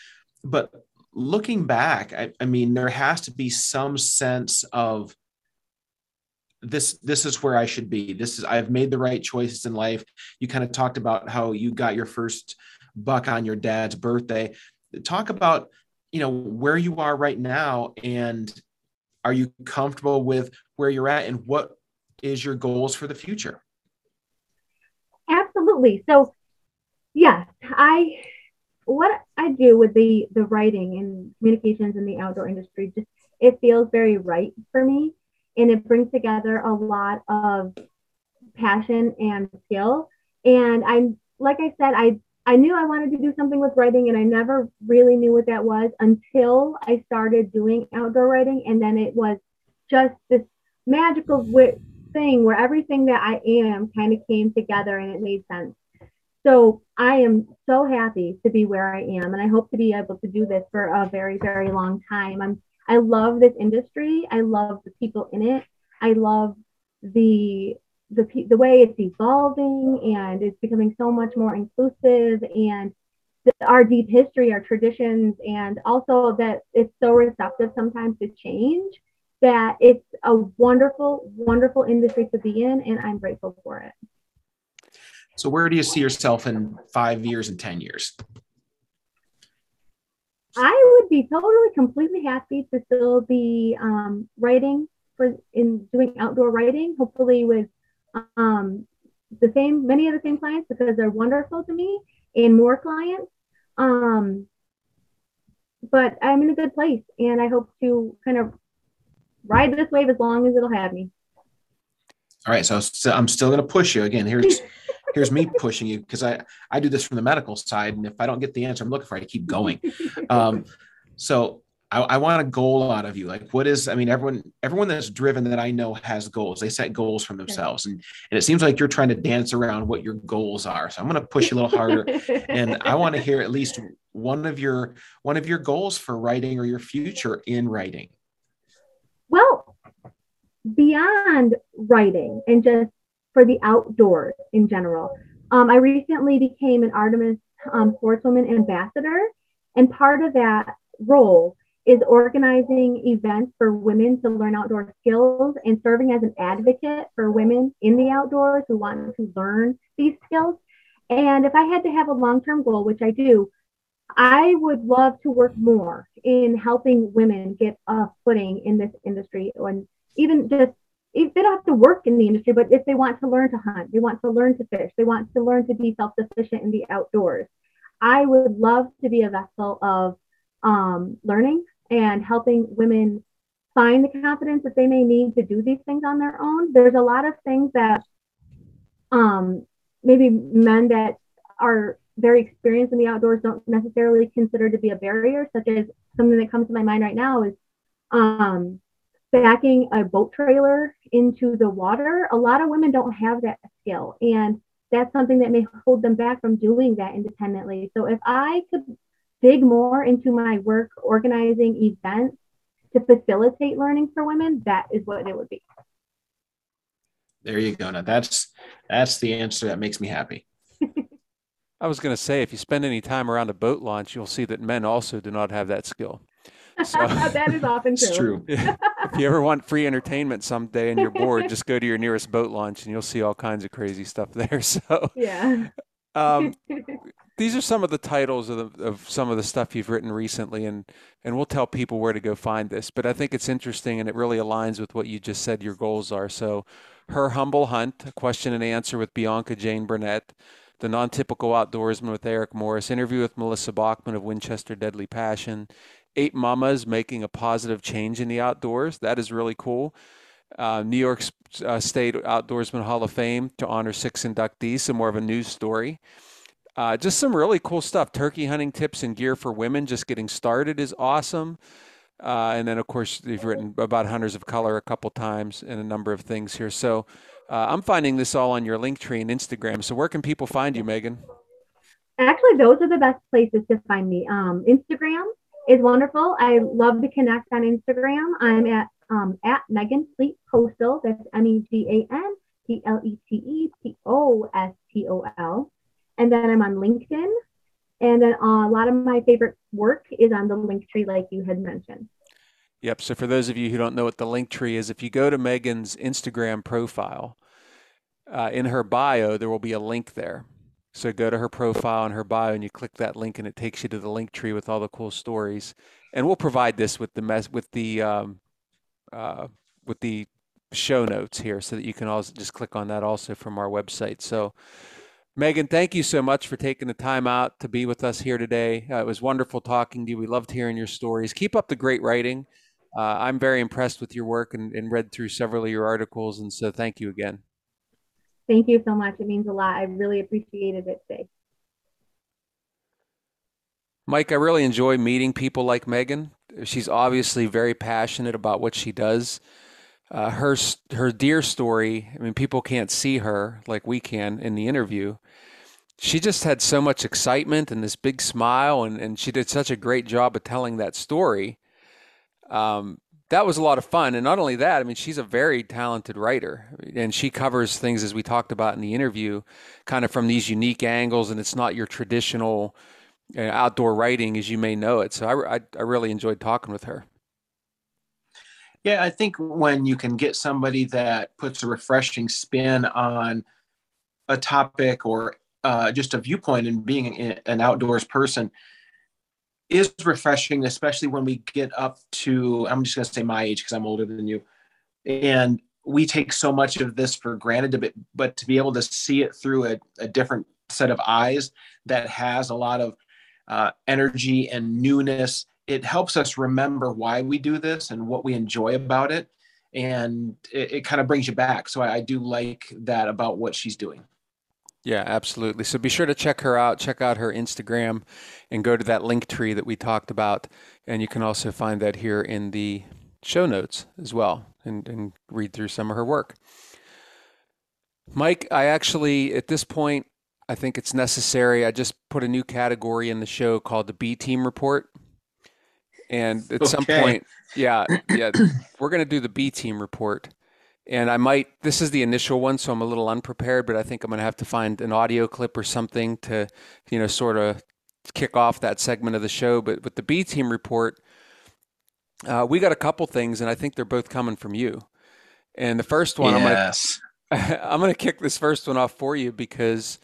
but looking back, I, I mean, there has to be some sense of this this is where I should be. This is I've made the right choices in life. You kind of talked about how you got your first buck on your dad's birthday. Talk about you know where you are right now and are you comfortable with where you're at and what is your goals for the future? Absolutely. So, yes, I what I do with the the writing and communications in the outdoor industry just it feels very right for me and it brings together a lot of passion and skill and I'm like I said I I knew I wanted to do something with writing and I never really knew what that was until I started doing outdoor writing and then it was just this magical thing where everything that I am kind of came together and it made sense. So I am so happy to be where I am, and I hope to be able to do this for a very, very long time. I'm I love this industry. I love the people in it. I love the the the way it's evolving and it's becoming so much more inclusive and the, our deep history, our traditions, and also that it's so receptive sometimes to change that it's a wonderful, wonderful industry to be in, and I'm grateful for it. So, where do you see yourself in five years and 10 years? I would be totally, completely happy to still be um, writing for in doing outdoor writing, hopefully with um, the same, many of the same clients because they're wonderful to me and more clients. Um, but I'm in a good place and I hope to kind of ride this wave as long as it'll have me. All right, so, so I'm still going to push you again. Here's <laughs> here's me pushing you because I I do this from the medical side, and if I don't get the answer I'm looking for, I keep going. <laughs> Um, so I, I want a goal out of you. Like, what is? I mean, everyone everyone that's driven that I know has goals. They set goals for themselves, and and it seems like you're trying to dance around what your goals are. So I'm going to push you a little harder, and I want to hear at least one of your one of your goals for writing or your future in writing. Well, beyond writing and just for the outdoors in general, um, I recently became an Artemis um, Sportswoman Ambassador, and part of that role is organizing events for women to learn outdoor skills and serving as an advocate for women in the outdoors who want to learn these skills. And if I had to have a long term goal, which I do, I would love to work more in helping women get a footing in this industry and even just if they don't have to work in the industry, but if they want to learn to hunt, they want to learn to fish, they want to learn to be self-sufficient in the outdoors. I would love to be a vessel of um, learning and helping women find the confidence that they may need to do these things on their own. There's a lot of things that um, maybe men that are very experienced in the outdoors don't necessarily consider to be a barrier, such as something that comes to my mind right now is um, backing a boat trailer into the water. A lot of women don't have that skill, and that's something that may hold them back from doing that independently. So if I could dig more into my work organizing events to facilitate learning for women, that is what it would be. There you go. Now that's that's the answer that makes me happy. I was going to say, if you spend any time around a boat launch, you'll see that men also do not have that skill. So, <laughs> that is often true. It's true. <laughs> if you ever want free entertainment someday and you're bored, just go to your nearest boat launch and you'll see all kinds of crazy stuff there. <laughs> So, yeah. Um, these are some of the titles of, the, of some of the stuff you've written recently, and and we'll tell people where to go find this. But I think it's interesting, and it really aligns with what you just said your goals are. So, her humble hunt, a question and answer with Bianca Jane Burnett, the non-typical outdoorsman with Eric Morris, interview with Melissa Bachman of Winchester Deadly Passion, eight mamas making a positive change in the outdoors. That is really cool. Uh, New York uh, State Outdoorsman Hall of Fame to honor six inductees, some more of a news story. Uh, just some really cool stuff. Turkey hunting tips and gear for women just getting started is awesome. Uh, and then, of course, you've written about hunters of color a couple times and a number of things here. So uh, I'm finding this all on your Linktree and Instagram. So where can people find you, Megan? Actually, those are the best places to find me. Um, Instagram is wonderful. I love to connect on Instagram. I'm at um, at Megan Plete Postol. That's M E G A N P L E T E P O S T O L. And then I'm on LinkedIn. And then uh, a lot of my favorite work is on the Linktree, like you had mentioned. Yep. So for those of you who don't know what the Linktree is, if you go to Megan's Instagram profile, uh, in her bio, there will be a link there. So go to her profile and her bio, and you click that link, and it takes you to the Linktree with all the cool stories. And we'll provide this with the mess with the um, uh, with the show notes here, so that you can also just click on that also from our website. So. Megan, thank you so much for taking the time out to be with us here today. Uh, it was wonderful talking to you. We loved hearing your stories. Keep up the great writing. Uh, I'm very impressed with your work and, and read through several of your articles. And so thank you again. Thank you so much. It means a lot. I really appreciated it today. Mike, I really enjoy meeting people like Megan. She's obviously very passionate about what she does. Uh, her her deer story. I mean, people can't see her like we can in the interview. She just had so much excitement and this big smile, and, and she did such a great job of telling that story. Um, that was a lot of fun. And not only that, I mean, she's a very talented writer and she covers things as we talked about in the interview, kind of from these unique angles. And it's not your traditional uh, outdoor writing as you may know it. So I, I, I really enjoyed talking with her. Yeah, I think when you can get somebody that puts a refreshing spin on a topic or uh, just a viewpoint and being an outdoors person, is refreshing, especially when we get up to, I'm just going to say my age because I'm older than you. And we take so much of this for granted, but, to be able to see it through a, a different set of eyes that has a lot of uh, energy and newness, it helps us remember why we do this and what we enjoy about it. And it, it kind of brings you back. So I, I do like that about what she's doing. Yeah, absolutely. So be sure to check her out. Check out her Instagram and go to that link tree that we talked about. And you can also find that here in the show notes as well and, and read through some of her work. Mike, I actually, at this point, I think it's necessary. I just put a new category in the show called the B Team Report. And at okay. some point, yeah, yeah, <clears throat> we're going to do the B Team Report and I might this is the initial one, so I'm a little unprepared, but I think I'm going to have to find an audio clip or something to, you know, sort of kick off that segment of the show. But with the B team report, uh, we got a couple things, and I think they're both coming from you. And the first one, yes. I'm gonna <laughs> I'm gonna kick this first one off for you because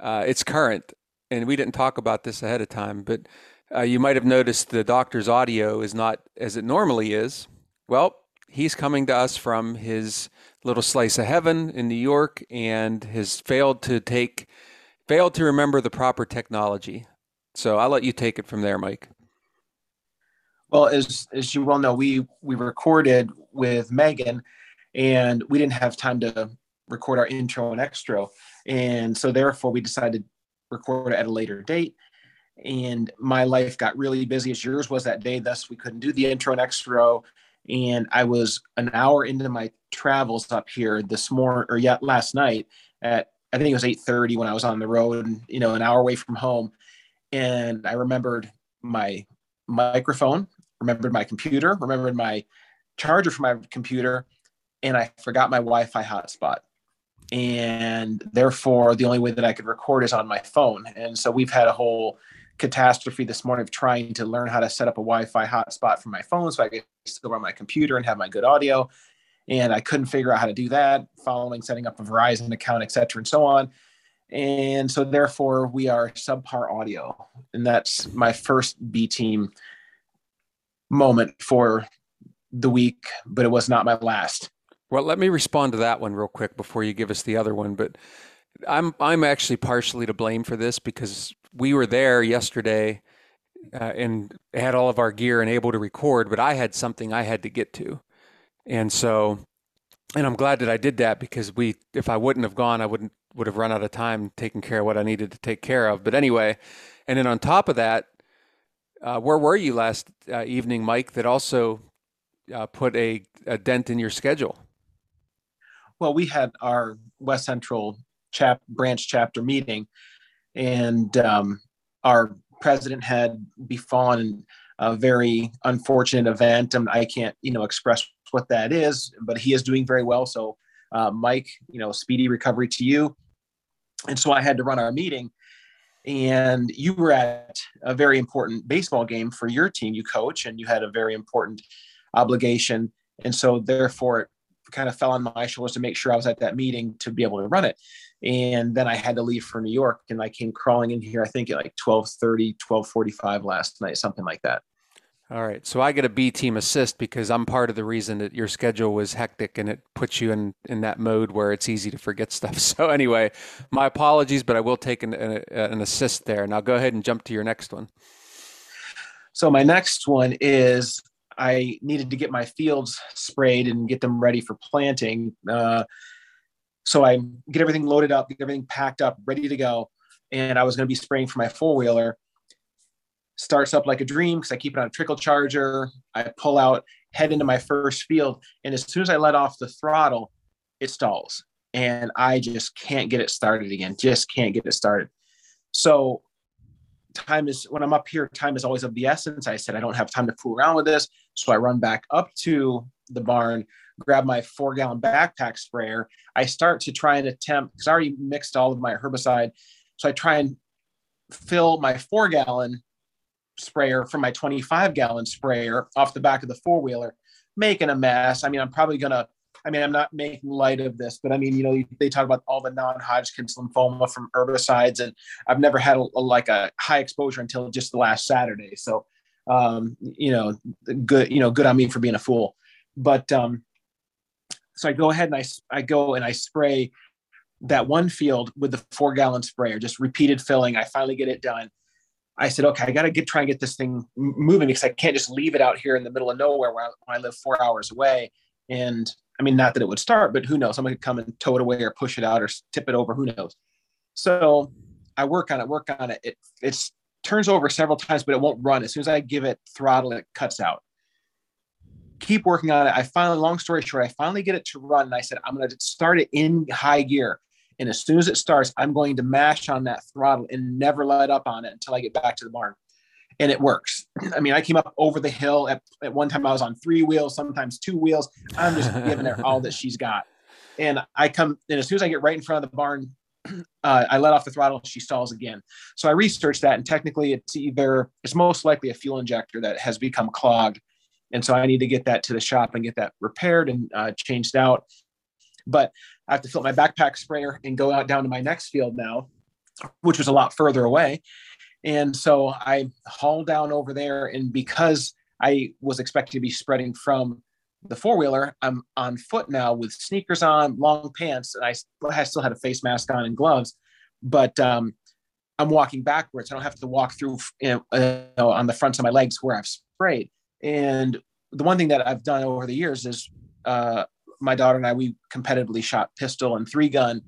uh, it's current, and we didn't talk about this ahead of time, but uh, you might have noticed the doctor's audio is not as it normally is. Well, he's coming to us from his little slice of heaven in New York and has failed to take, failed to remember the proper technology. So I'll let you take it from there, Mike. Well, as as you well know, we we recorded with Megan, and we didn't have time to record our intro and extra, and so therefore we decided to record it at a later date. And my life got really busy as yours was that day, thus we couldn't do the intro and extra and I was an hour into my travels up here this morning or yet last night at I think it was 8:30 when I was on the road and you know an hour away from home and I remembered my microphone, remembered my computer, remembered my charger for my computer and I forgot my Wi-Fi hotspot. and therefore the only way that I could record is on my phone. And so we've had a whole catastrophe this morning of trying to learn how to set up a Wi-Fi hotspot for my phone so I could still run my computer and have my good audio. And I couldn't figure out how to do that, following setting up a Verizon account, et cetera, and so on. And so therefore we are subpar audio. And that's my first B team moment for the week, but it was not my last. Well, let me respond to that one real quick before you give us the other one. But I'm I'm actually partially to blame for this because we were there yesterday uh, and had all of our gear and able to record, but I had something I had to get to, and so, and I'm glad that I did that because we, if I wouldn't have gone, I wouldn't would have run out of time taking care of what I needed to take care of. But anyway, and then on top of that, uh, where were you last uh, evening, Mike? That also uh, put a, a dent in your schedule. Well, we had our West Central chap branch chapter meeting, and um, our president had befallen a very unfortunate event, and I can't, you know, express what that is, but he is doing very well. So, uh, Mike, you know, speedy recovery to you. And so I had to run our meeting, and you were at a very important baseball game for your team. You coach, and you had a very important obligation, and so therefore it kind of fell on my shoulders to make sure I was at that meeting to be able to run it and then i had to leave for new york and i came crawling in here i think at like 12.30 12.45 last night something like that. All right so i get a b team assist because i'm part of the reason that your schedule was hectic and it puts you in in that mode where it's easy to forget stuff. <laughs> So anyway my apologies but i will take an, an, an assist there. Now go ahead and jump to your next one. So my next one is i needed to get my fields sprayed and get them ready for planting. Uh, so I get everything loaded up, get everything packed up, ready to go. And I was going to be spraying for my four wheeler. Starts up like a dream because I keep it on a trickle charger. I pull out, head into my first field. And as soon as I let off the throttle, it stalls. And I just can't get it started again. Just can't get it started. So time is when I'm up here, time is always of the essence. I said, I don't have time to fool around with this. So I run back up to the barn, grab my four gallon backpack sprayer. I start to try and attempt, because I already mixed all of my herbicide. So I try and fill my four gallon sprayer from my 25 gallon sprayer off the back of the four wheeler, making a mess. I mean, I'm probably going to, I mean, I'm not making light of this, but I mean, you know, they talk about all the non Hodgkin's lymphoma from herbicides, and I've never had a, a, like a high exposure until just the last Saturday. So, um, you know, good, you know, good on me for being a fool. But um, so I go ahead and I, I go and I spray that one field with the four gallon sprayer, just repeated filling. I finally get it done. I said, okay, I got to get try and get this thing moving because I can't just leave it out here in the middle of nowhere where I, I live four hours away. And I mean, not that it would start, but who knows? Someone could come and tow it away or push it out or tip it over. Who knows? So I work on it, work on it. It it's turns over several times, but it won't run. As soon as I give it throttle, it cuts out keep working on it. I finally, long story short, I finally get it to run. And I said, I'm going to start it in high gear. And as soon as it starts, I'm going to mash on that throttle and never let up on it until I get back to the barn. And it works. <clears throat> I mean, I came up over the hill at, at one time I was on three wheels, sometimes two wheels. I'm just giving her all that she's got. And I come, and as soon as I get right in front of the barn, <clears throat> uh, I let off the throttle, she stalls again. So I researched that, and technically, it's either it's most likely a fuel injector that has become clogged and so I need to get that to the shop and get that repaired and uh, changed out. But I have to fill my backpack sprayer and go out down to my next field now, which was a lot further away. And so I haul down over there, and because I was expecting to be spreading from the four wheeler, I'm on foot now with sneakers on, long pants, and I, I still had a face mask on and gloves, but um, I'm walking backwards. I don't have to walk through you know, uh, on the fronts of my legs where I've sprayed. And the one thing that I've done over the years is uh, my daughter and I, we competitively shot pistol and three gun.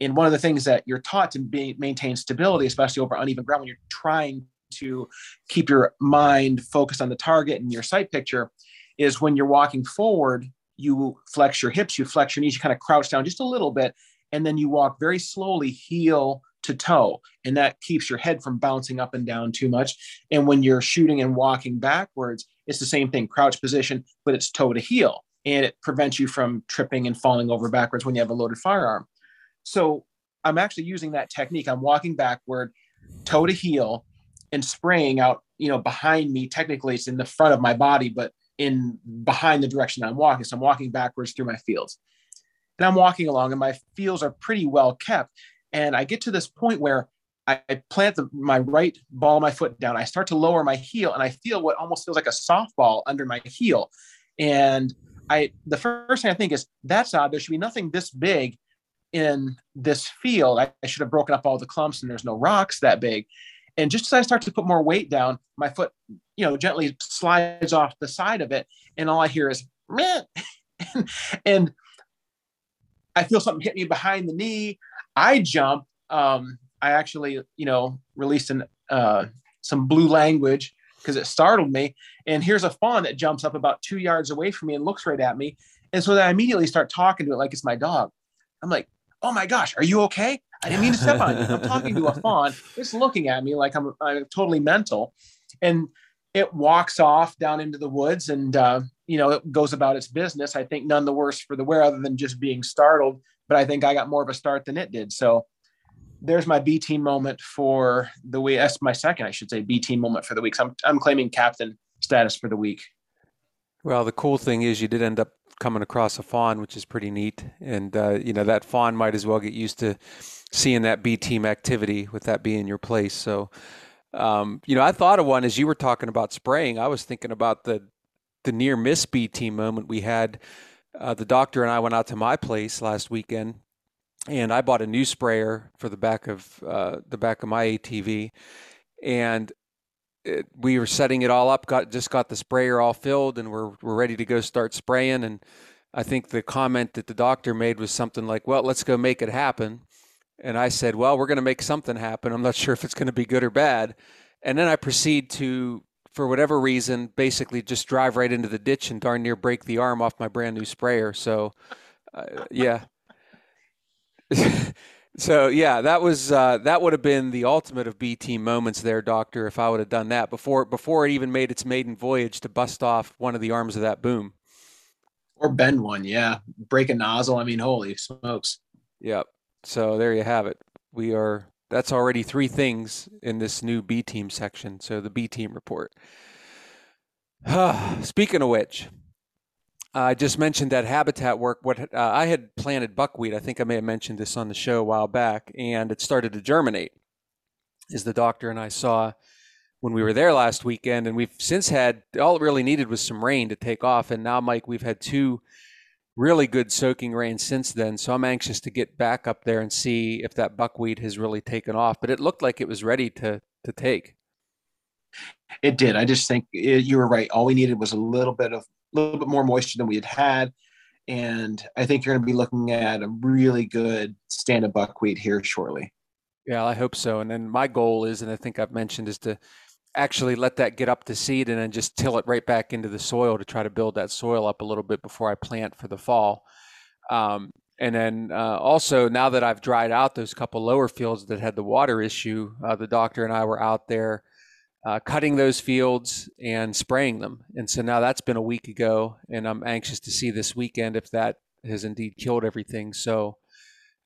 And one of the things that you're taught to be, maintain stability, especially over uneven ground, when you're trying to keep your mind focused on the target and your sight picture, is when you're walking forward, you flex your hips, you flex your knees, you kind of crouch down just a little bit, and then you walk very slowly, heel to toe. And that keeps your head from bouncing up and down too much. And when you're shooting and walking backwards, it's the same thing, crouch position, but it's toe to heel. And it prevents you from tripping and falling over backwards when you have a loaded firearm. So I'm actually using that technique. I'm walking backward, toe to heel, and spraying out, you know, behind me. Technically, it's in the front of my body, but in behind the direction I'm walking. So I'm walking backwards through my fields. And I'm walking along, and my fields are pretty well kept. And I get to this point where I plant the, my right ball of my foot down. I start to lower my heel, and I feel what almost feels like a softball under my heel. And I, the first thing I think is that's odd. There should be nothing this big in this field. I, I should have broken up all the clumps, and there's no rocks that big. And just as I start to put more weight down, my foot, you know, gently slides off the side of it, and all I hear is Meh. <laughs> and I feel something hit me behind the knee. I jump. Um, I actually, you know, released an, uh, some blue language because it startled me. And here's a fawn that jumps up about two yards away from me and looks right at me. And so then I immediately start talking to it like it's my dog. I'm like, oh my gosh, are you okay? I didn't mean to step on you. I'm talking to a <laughs> fawn. It's looking at me like I'm, I'm totally mental. And it walks off down into the woods and, uh, you know, it goes about its business. I think none the worse for the wear other than just being startled. But I think I got more of a start than it did. So there's my B team moment for the week. That's my second, I should say, B team moment for the week. So I'm, I'm claiming captain status for the week. Well, the cool thing is you did end up coming across a fawn, which is pretty neat. And, uh, you know, that fawn might as well get used to seeing that B team activity with that being your place. So, um, you know, I thought of one as you were talking about spraying. I was thinking about the, the near miss B team moment we had. Uh, the doctor and I went out to my place last weekend and I bought a new sprayer for the back of uh, the back of my ATV, and it, we were setting it all up. Got just got the sprayer all filled, and we're we're ready to go start spraying. And I think the comment that the doctor made was something like, "Well, let's go make it happen." And I said, "Well, we're going to make something happen. I'm not sure if it's going to be good or bad." And then I proceed to, for whatever reason, basically just drive right into the ditch and darn near break the arm off my brand new sprayer. So, uh, yeah, <laughs> so yeah, that was uh, that would have been the ultimate of B team moments there, Doctor. If I would have done that before before it even made its maiden voyage to bust off one of the arms of that boom, or bend one, yeah, break a nozzle. I mean, holy smokes! Yep. So there you have it. We are that's already three things in this new B team section. So the B team report. <sighs> Speaking of which, I just mentioned that habitat work. What uh, I had planted buckwheat. I think I may have mentioned this on the show a while back, and it started to germinate. Is the doctor and I saw when we were there last weekend, and we've since had all it really needed was some rain to take off, and now Mike, we've had two really good soaking rain since then. So I'm anxious to get back up there and see if that buckwheat has really taken off. But it looked like it was ready to to take. It did. I just think it, you were right. All we needed was a little bit of a little bit more moisture than we had had. And I think you're going to be looking at a really good stand of buckwheat here shortly. Yeah, I hope so. And then my goal is, and I think I've mentioned, is to actually let that get up to seed and then just till it right back into the soil to try to build that soil up a little bit before I plant for the fall. Um, and then uh, also, now that I've dried out those couple lower fields that had the water issue, uh, the doctor and I were out there uh, cutting those fields and spraying them. And so now that's been a week ago, and I'm anxious to see this weekend if that has indeed killed everything. So,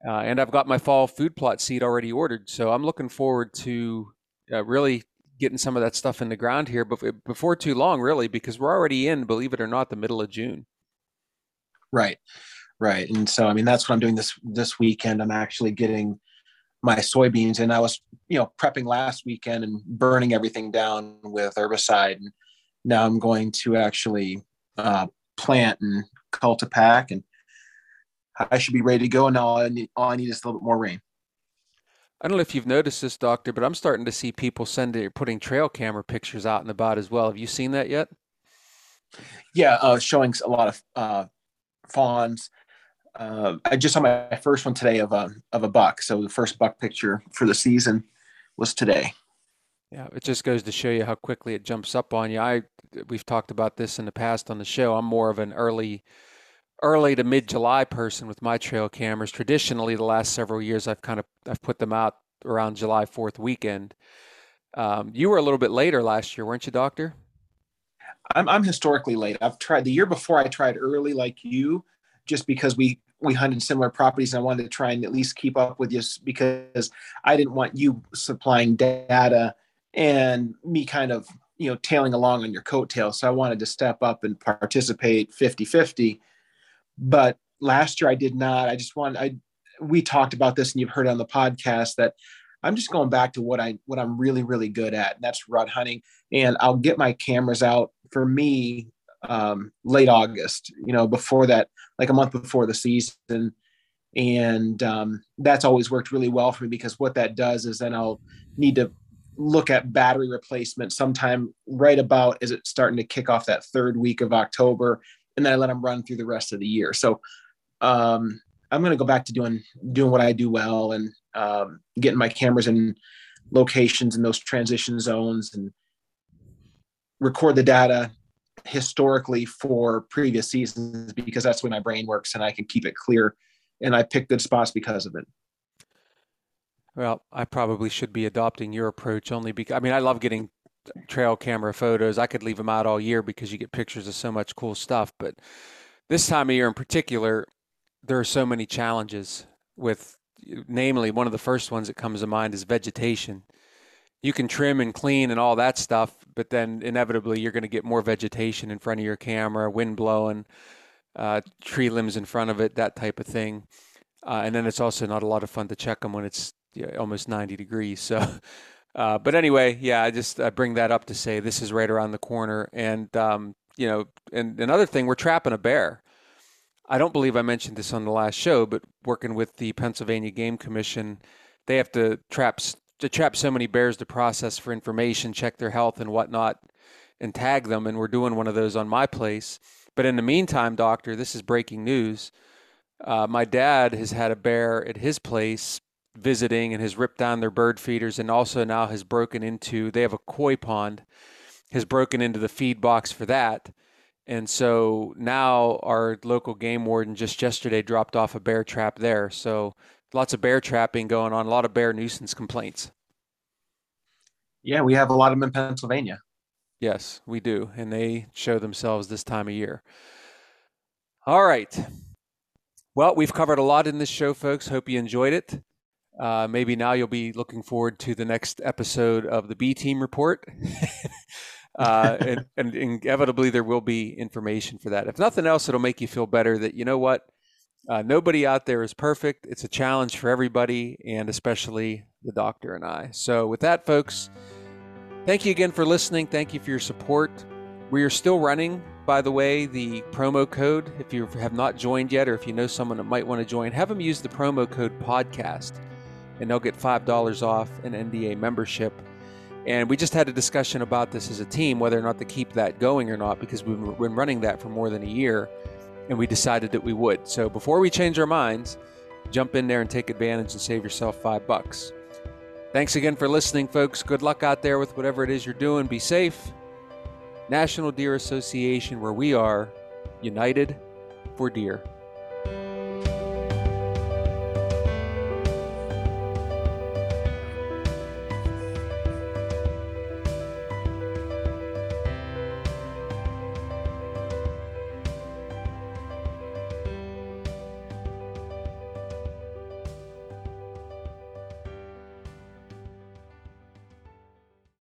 uh, and I've got my fall food plot seed already ordered. So I'm looking forward to uh, really getting some of that stuff in the ground here before too long, really, because we're already in, believe it or not, the middle of June. Right, right. And so, I mean, that's what I'm doing this this weekend. I'm actually getting my soybeans and I was, you know, prepping last weekend and burning everything down with herbicide. And now I'm going to actually uh, plant and cultipack and I should be ready to go. And all I need, all I need is a little bit more rain. I don't know if you've noticed this, doctor, but I'm starting to see people sending putting trail camera pictures out and about as well. Have you seen that yet? Yeah, uh, showing a lot of uh, fawns uh, I just saw my first one today of a of a buck. So the first buck picture for the season was today. Yeah, it just goes to show you how quickly it jumps up on you. I we've talked about this in the past on the show. I'm more of an early early to mid July person with my trail cameras. Traditionally, the last several years, I've kind of I've put them out around July Fourth weekend. Um, you were a little bit later last year, weren't you, Doctor? I'm I'm historically late. I've tried the year before. I tried early, like you, just because we we hunted similar properties and I wanted to try and at least keep up with you because I didn't want you supplying data and me kind of, you know, tailing along on your coattail. So I wanted to step up and participate 50 50. But last year I did not. I just wanted, I, we talked about this and you've heard on the podcast that I'm just going back to what I, what I'm really, really good at. And that's rut hunting. And I'll get my cameras out for me um, late August, you know, before that, like a month before the season. And um, that's always worked really well for me because what that does is then I'll need to look at battery replacement sometime right about as it's starting to kick off that third week of October. And then I let them run through the rest of the year. So um, I'm going to go back to doing doing what I do well and um, getting my cameras in locations in those transition zones and record the data historically for previous seasons because that's way my brain works and I can keep it clear and I pick good spots because of it. Well, I probably should be adopting your approach only because I mean I love getting trail camera photos. I could leave them out all year because you get pictures of so much cool stuff, but this time of year in particular, there are so many challenges with namely one of the first ones that comes to mind is vegetation you can trim and clean and all that stuff, but then inevitably you're going to get more vegetation in front of your camera, wind blowing, uh, tree limbs in front of it, that type of thing. Uh, and then it's also not a lot of fun to check them when it's almost 90 degrees. So, <laughs> uh, but anyway, yeah, I just I bring that up to say this is right around the corner, and um, you know, and another thing, we're trapping a bear. I don't believe I mentioned this on the last show, but working with the Pennsylvania Game Commission, they have to trap to trap so many bears to process for information, check their health and whatnot, and tag them. And we're doing one of those on my place. But in the meantime, doctor, this is breaking news. Uh, my dad has had a bear at his place visiting and has ripped down their bird feeders and also now has broken into, they have a koi pond, has broken into the feed box for that. And so now our local game warden just yesterday dropped off a bear trap there. So lots of bear trapping going on, a lot of bear nuisance complaints. Yeah, we have a lot of them in Pennsylvania. Yes, we do. And they show themselves this time of year. All right. Well, we've covered a lot in this show, folks. Hope you enjoyed it. Uh, maybe now you'll be looking forward to the next episode of the B Team Report. <laughs> uh, <laughs> and, and inevitably, there will be information for that. If nothing else, it'll make you feel better that, you know what? Uh, nobody out there is perfect. It's a challenge for everybody, and especially the doctor and I. So, with that, folks, thank you again for listening. Thank you for your support. We are still running, by the way, the promo code. If you have not joined yet, or if you know someone that might want to join, have them use the promo code podcast, and they'll get $5 off an NDA membership. And we just had a discussion about this as a team, whether or not to keep that going or not, because we've been running that for more than a year and we decided that we would. So before we change our minds, jump in there and take advantage and save yourself five bucks. Thanks again for listening, folks. Good luck out there with whatever it is you're doing. Be safe. National Deer Association, where we are united for deer.